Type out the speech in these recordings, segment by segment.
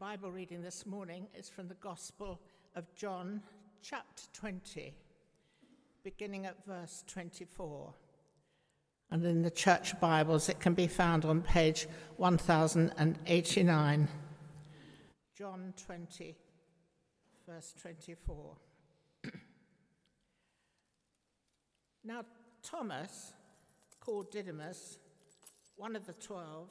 Bible reading this morning is from the Gospel of John, chapter 20, beginning at verse 24. And in the church Bibles, it can be found on page 1089. John 20, verse 24. now, Thomas, called Didymus, one of the twelve,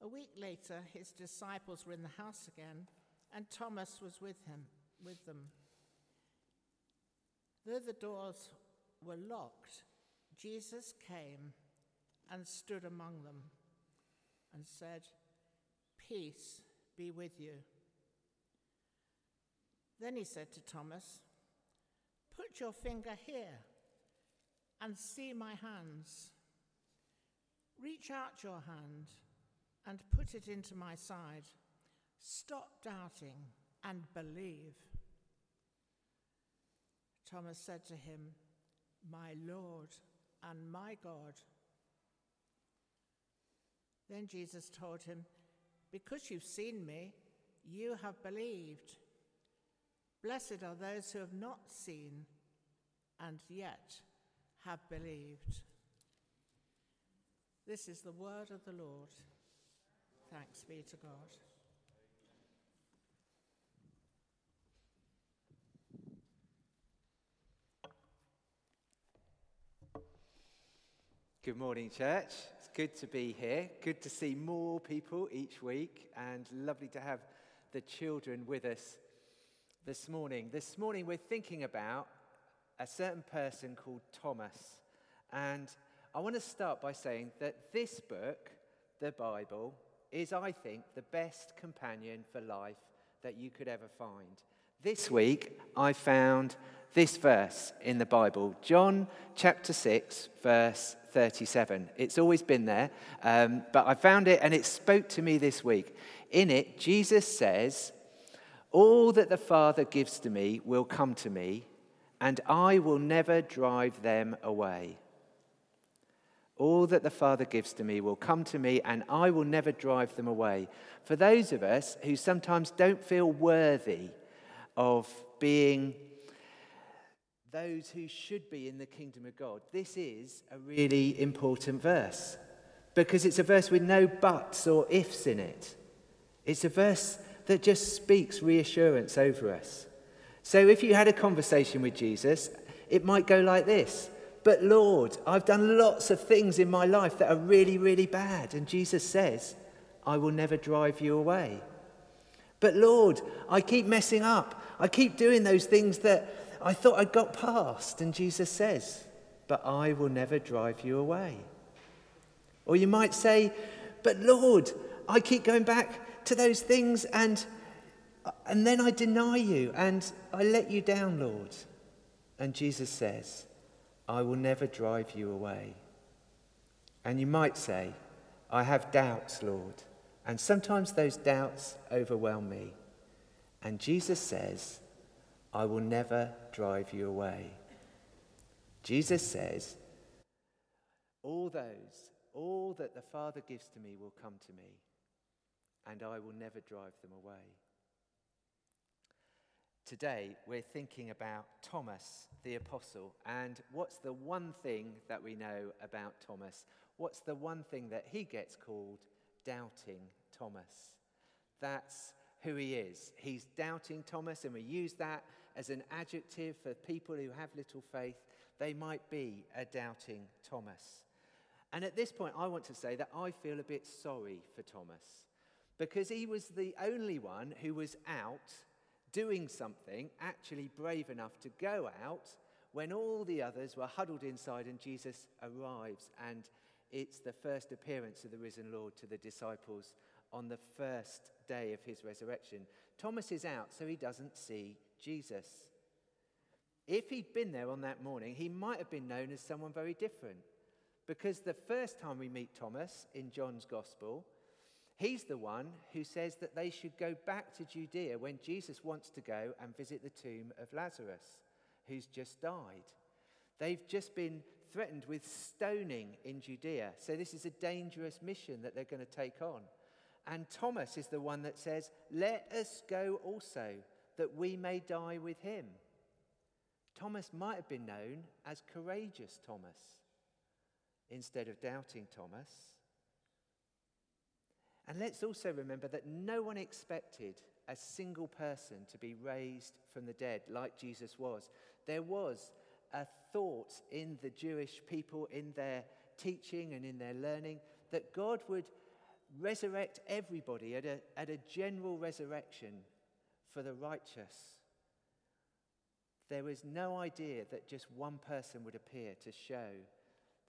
A week later, his disciples were in the house again, and Thomas was with him, with them. Though the doors were locked, Jesus came and stood among them and said, Peace be with you. Then he said to Thomas, Put your finger here and see my hands. Reach out your hand and put it into my side. Stop doubting and believe. Thomas said to him, My Lord and my God. Then Jesus told him, Because you've seen me, you have believed. Blessed are those who have not seen and yet have believed. This is the word of the Lord. Thanks be to God. Good morning, church. It's good to be here. Good to see more people each week, and lovely to have the children with us this morning. This morning, we're thinking about a certain person called Thomas. And I want to start by saying that this book, the Bible, is, I think, the best companion for life that you could ever find. This week, I found this verse in the Bible, John chapter 6, verse 37. It's always been there, um, but I found it and it spoke to me this week. In it, Jesus says, All that the Father gives to me will come to me, and I will never drive them away. All that the Father gives to me will come to me, and I will never drive them away. For those of us who sometimes don't feel worthy of being those who should be in the kingdom of God, this is a really important verse because it's a verse with no buts or ifs in it. It's a verse that just speaks reassurance over us. So if you had a conversation with Jesus, it might go like this but Lord, I've done lots of things in my life that are really, really bad. And Jesus says, I will never drive you away. But Lord, I keep messing up. I keep doing those things that I thought I got past. And Jesus says, But I will never drive you away. Or you might say, But Lord, I keep going back to those things and, and then I deny you and I let you down, Lord. And Jesus says, I will never drive you away. And you might say, I have doubts, Lord. And sometimes those doubts overwhelm me. And Jesus says, I will never drive you away. Jesus says, All those, all that the Father gives to me will come to me, and I will never drive them away. Today, we're thinking about Thomas the Apostle. And what's the one thing that we know about Thomas? What's the one thing that he gets called Doubting Thomas? That's who he is. He's Doubting Thomas, and we use that as an adjective for people who have little faith. They might be a Doubting Thomas. And at this point, I want to say that I feel a bit sorry for Thomas because he was the only one who was out doing something, actually brave enough to go out when all the others were huddled inside and Jesus arrives. And it's the first appearance of the risen Lord to the disciples on the first day of his resurrection. Thomas is out, so he doesn't see Jesus. If he'd been there on that morning, he might have been known as someone very different. Because the first time we meet Thomas in John's Gospel, he's the one who says that they should go back to Judea when Jesus wants to go and visit the tomb of Lazarus, who's just died. They've just been threatened with stoning in Judea. So, this is a dangerous mission that they're going to take on. And Thomas is the one that says, Let us go also, that we may die with him. Thomas might have been known as courageous Thomas instead of doubting Thomas. And let's also remember that no one expected a single person to be raised from the dead like Jesus was. There was a thought in the Jewish people, in their teaching and in their learning, that God would resurrect everybody at a, at a general resurrection for the righteous. There was no idea that just one person would appear to show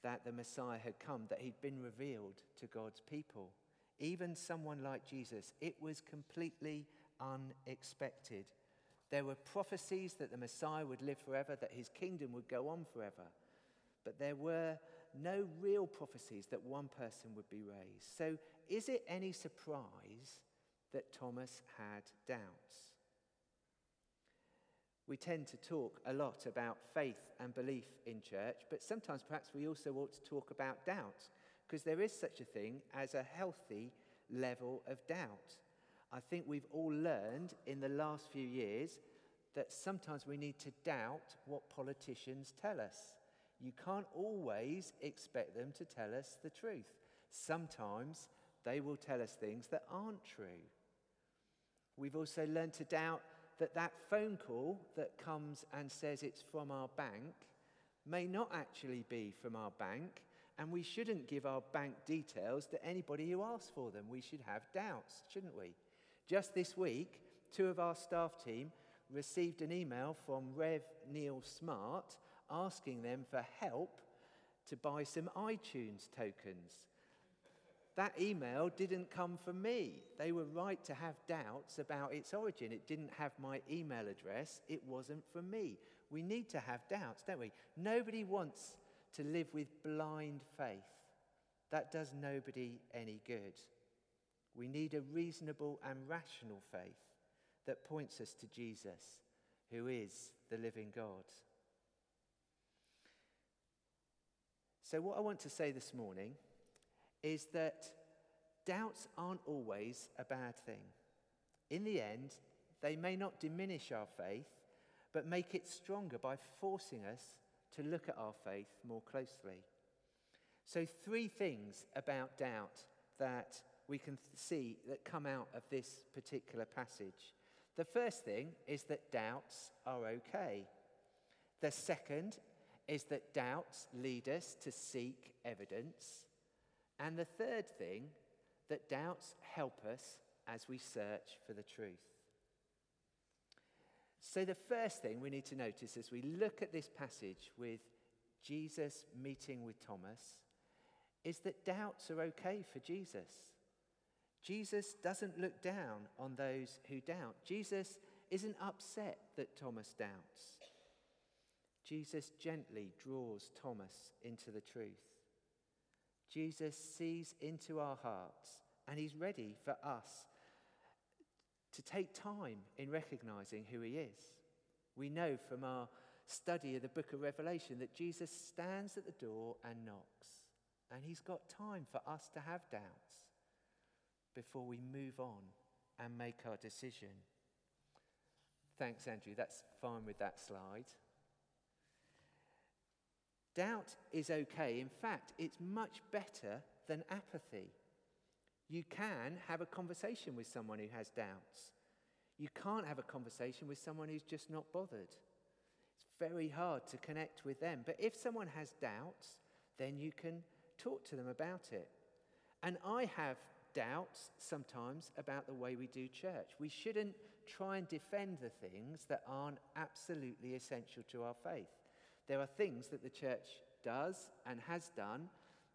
that the Messiah had come, that he'd been revealed to God's people. Even someone like Jesus, it was completely unexpected. There were prophecies that the Messiah would live forever, that his kingdom would go on forever. But there were no real prophecies that one person would be raised. So, is it any surprise that Thomas had doubts? We tend to talk a lot about faith and belief in church, but sometimes perhaps we also ought to talk about doubts, because there is such a thing as a healthy level of doubt. I think we've all learned in the last few years that sometimes we need to doubt what politicians tell us. You can't always expect them to tell us the truth. Sometimes they will tell us things that aren't true. We've also learned to doubt that that phone call that comes and says it's from our bank may not actually be from our bank, and we shouldn't give our bank details to anybody who asks for them. We should have doubts, shouldn't we? Just this week, two of our staff team received an email from Rev Neil Smart asking them for help to buy some iTunes tokens. That email didn't come from me. They were right to have doubts about its origin. It didn't have my email address, it wasn't from me. We need to have doubts, don't we? Nobody wants to live with blind faith. That does nobody any good. We need a reasonable and rational faith that points us to Jesus, who is the living God. So, what I want to say this morning is that doubts aren't always a bad thing. In the end, they may not diminish our faith, but make it stronger by forcing us to look at our faith more closely. So, three things about doubt that we can see that come out of this particular passage. The first thing is that doubts are okay. The second is that doubts lead us to seek evidence. And the third thing, that doubts help us as we search for the truth. So, the first thing we need to notice as we look at this passage with Jesus meeting with Thomas is that doubts are okay for Jesus. Jesus doesn't look down on those who doubt. Jesus isn't upset that Thomas doubts. Jesus gently draws Thomas into the truth. Jesus sees into our hearts and he's ready for us to take time in recognizing who he is. We know from our study of the book of Revelation that Jesus stands at the door and knocks, and he's got time for us to have doubts before we move on and make our decision. Thanks, Andrew. That's fine with that slide. Doubt is okay. In fact, it's much better than apathy. You can have a conversation with someone who has doubts. You can't have a conversation with someone who's just not bothered. It's very hard to connect with them. But if someone has doubts, then you can talk to them about it. And I have doubts sometimes about the way we do church. We shouldn't try and defend the things that aren't absolutely essential to our faith. There are things that the church does and has done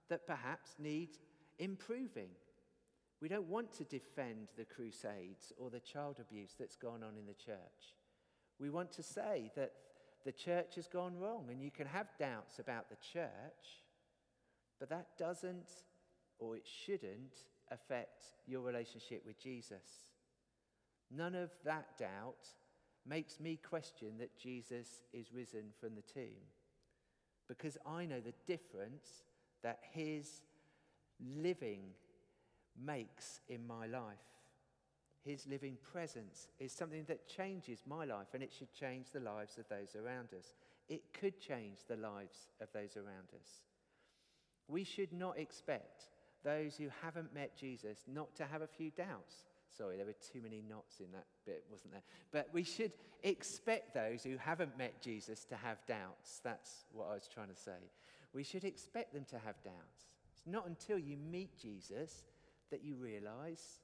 that perhaps need improving. We don't want to defend the crusades or the child abuse that's gone on in the church. We want to say that the church has gone wrong and you can have doubts about the church, but that doesn't or it shouldn't affect your relationship with Jesus. None of that doubt makes me question that Jesus is risen from the tomb because I know the difference that his living makes in my life. His living presence is something that changes my life and it should change the lives of those around us. It could change the lives of those around us. We should not expect those who haven't met Jesus not to have a few doubts. Sorry, there were too many knots in that bit, wasn't there? But we should expect those who haven't met Jesus to have doubts. That's what I was trying to say. We should expect them to have doubts. It's not until you meet Jesus that you realize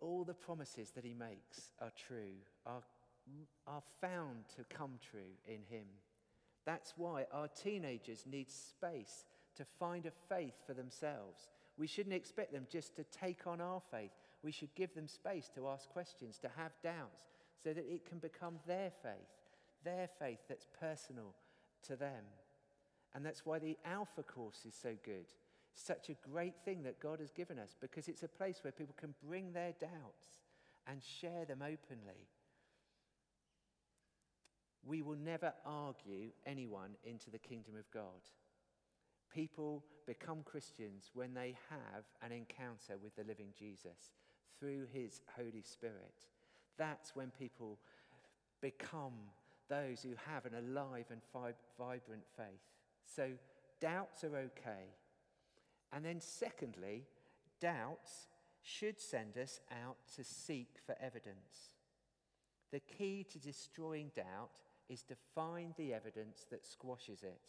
all the promises that he makes are true, are, are found to come true in him. That's why our teenagers need space to find a faith for themselves. We shouldn't expect them just to take on our faith. We should give them space to ask questions, to have doubts, so that it can become their faith, their faith that's personal to them. And that's why the Alpha course is so good. Such a great thing that God has given us because it's a place where people can bring their doubts and share them openly. We will never argue anyone into the kingdom of God. People become Christians when they have an encounter with the living Jesus through his Holy Spirit. That's when people become those who have an alive and vibrant faith. So doubts are okay. And then, secondly, doubts should send us out to seek for evidence. The key to destroying doubt is to find the evidence that squashes it.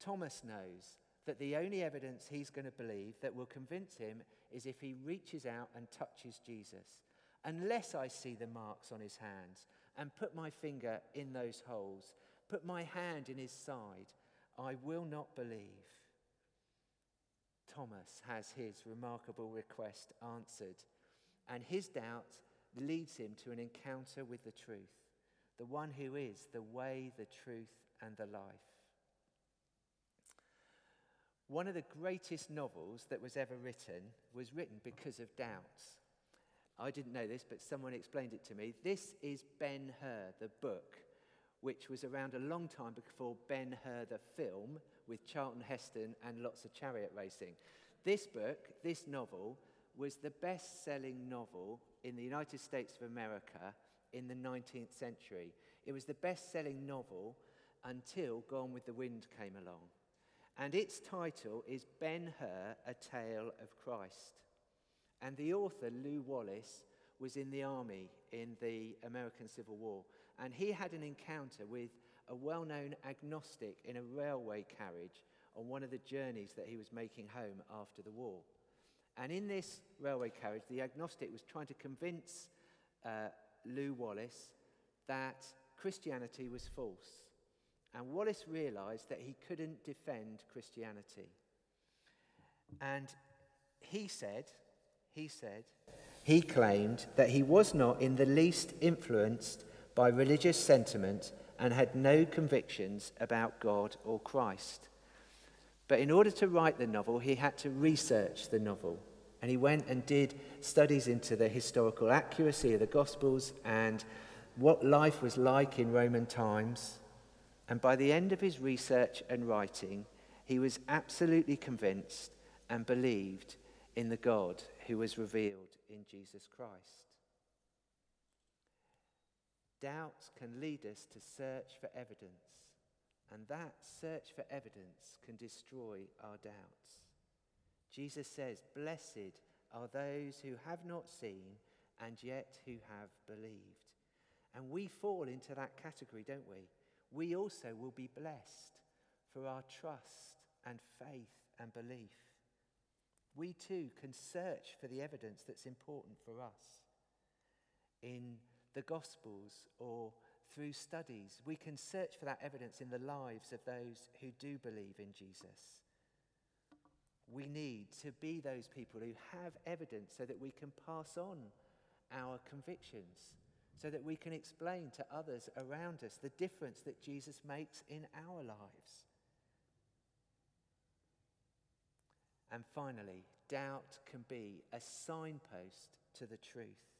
Thomas knows that the only evidence he's going to believe that will convince him is if he reaches out and touches Jesus. Unless I see the marks on his hands and put my finger in those holes, put my hand in his side, I will not believe. Thomas has his remarkable request answered, and his doubt leads him to an encounter with the truth, the one who is the way, the truth, and the life. One of the greatest novels that was ever written was written because of doubts. I didn't know this, but someone explained it to me. This is Ben Hur, the book, which was around a long time before Ben Hur, the film, with Charlton Heston and lots of chariot racing. This book, this novel, was the best selling novel in the United States of America in the 19th century. It was the best selling novel until Gone with the Wind came along. And its title is Ben Hur, A Tale of Christ. And the author, Lew Wallace, was in the army in the American Civil War. And he had an encounter with a well known agnostic in a railway carriage on one of the journeys that he was making home after the war. And in this railway carriage, the agnostic was trying to convince uh, Lew Wallace that Christianity was false. And Wallace realized that he couldn't defend Christianity. And he said, he said, he claimed that he was not in the least influenced by religious sentiment and had no convictions about God or Christ. But in order to write the novel, he had to research the novel. And he went and did studies into the historical accuracy of the Gospels and what life was like in Roman times. And by the end of his research and writing, he was absolutely convinced and believed in the God who was revealed in Jesus Christ. Doubt can lead us to search for evidence, and that search for evidence can destroy our doubts. Jesus says, Blessed are those who have not seen and yet who have believed. And we fall into that category, don't we? We also will be blessed for our trust and faith and belief. We too can search for the evidence that's important for us in the Gospels or through studies. We can search for that evidence in the lives of those who do believe in Jesus. We need to be those people who have evidence so that we can pass on our convictions, so that we can explain to others around us the difference that Jesus makes in our lives. And finally, doubt can be a signpost to the truth.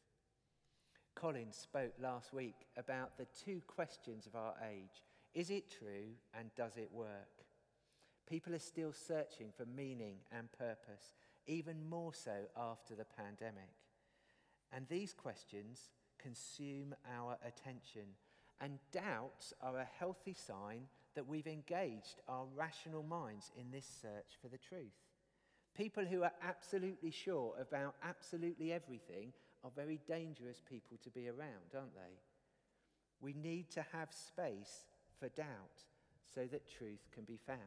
Colin spoke last week about the two questions of our age Is it true and does it work? People are still searching for meaning and purpose, even more so after the pandemic. And these questions consume our attention, and doubts are a healthy sign that we've engaged our rational minds in this search for the truth. People who are absolutely sure about absolutely everything are very dangerous people to be around, aren't they? We need to have space for doubt so that truth can be found.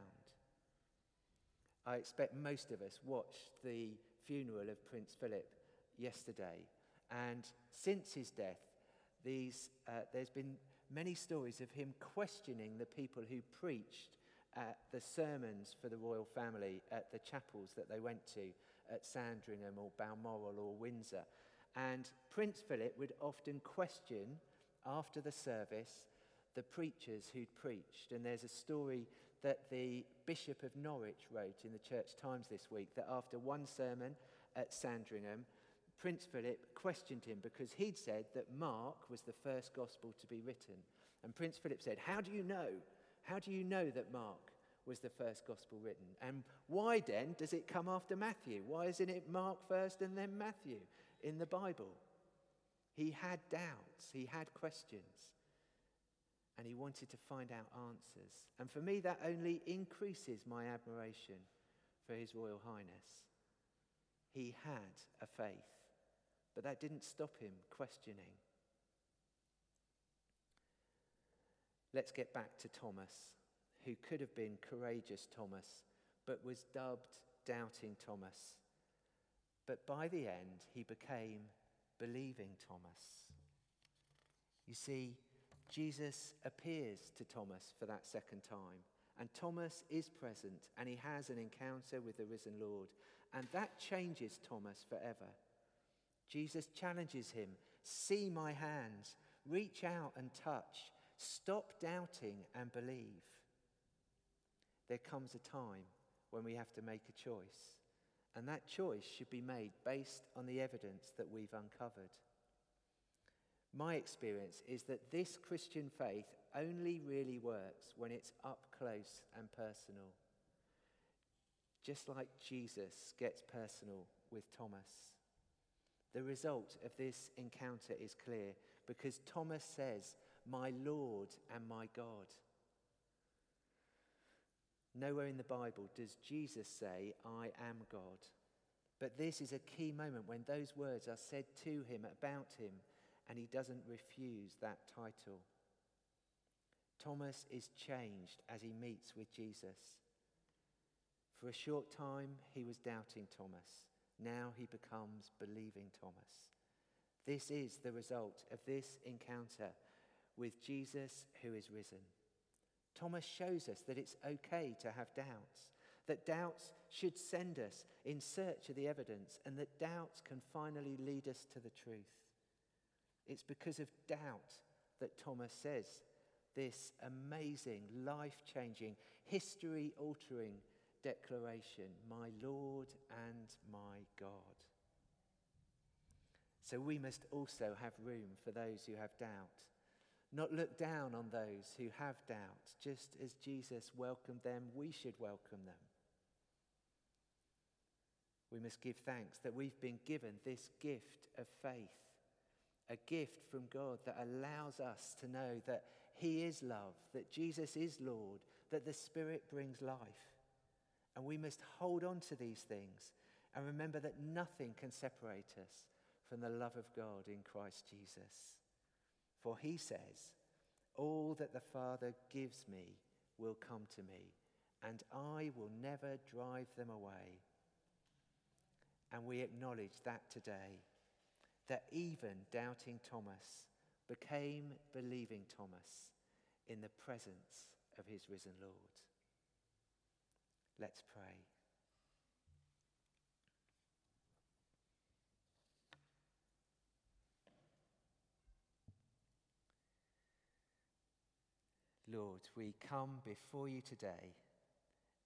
I expect most of us watched the funeral of Prince Philip yesterday, and since his death, these, uh, there's been many stories of him questioning the people who preached at the sermons for the royal family at the chapels that they went to at Sandringham or Balmoral or Windsor. And Prince Philip would often question after the service the preachers who'd preached. And there's a story that the Bishop of Norwich wrote in the Church Times this week that after one sermon at Sandringham, Prince Philip questioned him because he'd said that Mark was the first gospel to be written. And Prince Philip said, How do you know? How do you know that Mark was the first gospel written? And why then does it come after Matthew? Why isn't it Mark first and then Matthew in the Bible? He had doubts, he had questions and he wanted to find out answers. And for me, that only increases my admiration for His Royal Highness. He had a faith, but that didn't stop him questioning. Let's get back to Thomas, who could have been courageous Thomas, but was dubbed doubting Thomas. But by the end, he became believing Thomas. You see, Jesus appears to Thomas for that second time. And Thomas is present and he has an encounter with the risen Lord. And that changes Thomas forever. Jesus challenges him see my hands, reach out and touch, stop doubting and believe. There comes a time when we have to make a choice. And that choice should be made based on the evidence that we've uncovered. My experience is that this Christian faith only really works when it's up close and personal. Just like Jesus gets personal with Thomas. The result of this encounter is clear because Thomas says, My Lord and my God. Nowhere in the Bible does Jesus say, I am God. But this is a key moment when those words are said to him about him and he doesn't refuse that title. Thomas is changed as he meets with Jesus. For a short time, he was doubting Thomas. Now he becomes believing Thomas. This is the result of this encounter with Jesus who is risen. Thomas shows us that it's okay to have doubts, that doubts should send us in search of the evidence, and that doubts can finally lead us to the truth. It's because of doubt that Thomas says this amazing, life changing, history altering declaration My Lord and my God. So we must also have room for those who have doubt. Not look down on those who have doubt. Just as Jesus welcomed them, we should welcome them. We must give thanks that we've been given this gift of faith a gift from God that allows us to know that He is love, that Jesus is Lord, that the Spirit brings life. And we must hold on to these things and remember that nothing can separate us from the love of God in Christ Jesus. For He says, All that the Father gives me will come to me, and I will never drive them away. And we acknowledge that today that even doubting Thomas became believing Thomas in the presence of his risen Lord. Let's pray. Lord, we come before you today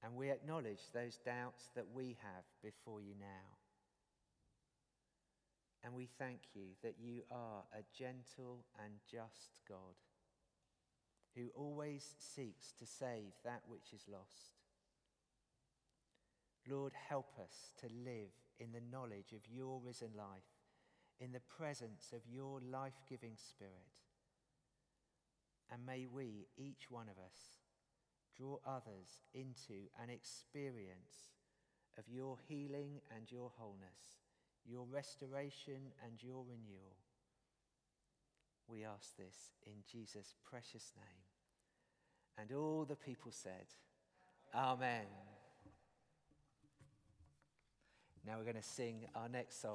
and we acknowledge those doubts that we have before you now. And we thank you that you are a gentle and just God who always seeks to save that which is lost. Lord, help us to live in the knowledge of your risen life, in the presence of your life giving Spirit. And may we, each one of us, draw others into an experience of your healing and your wholeness, your restoration and your renewal. We ask this in Jesus' precious name. And all the people said, Amen. Now we're going to sing our next song.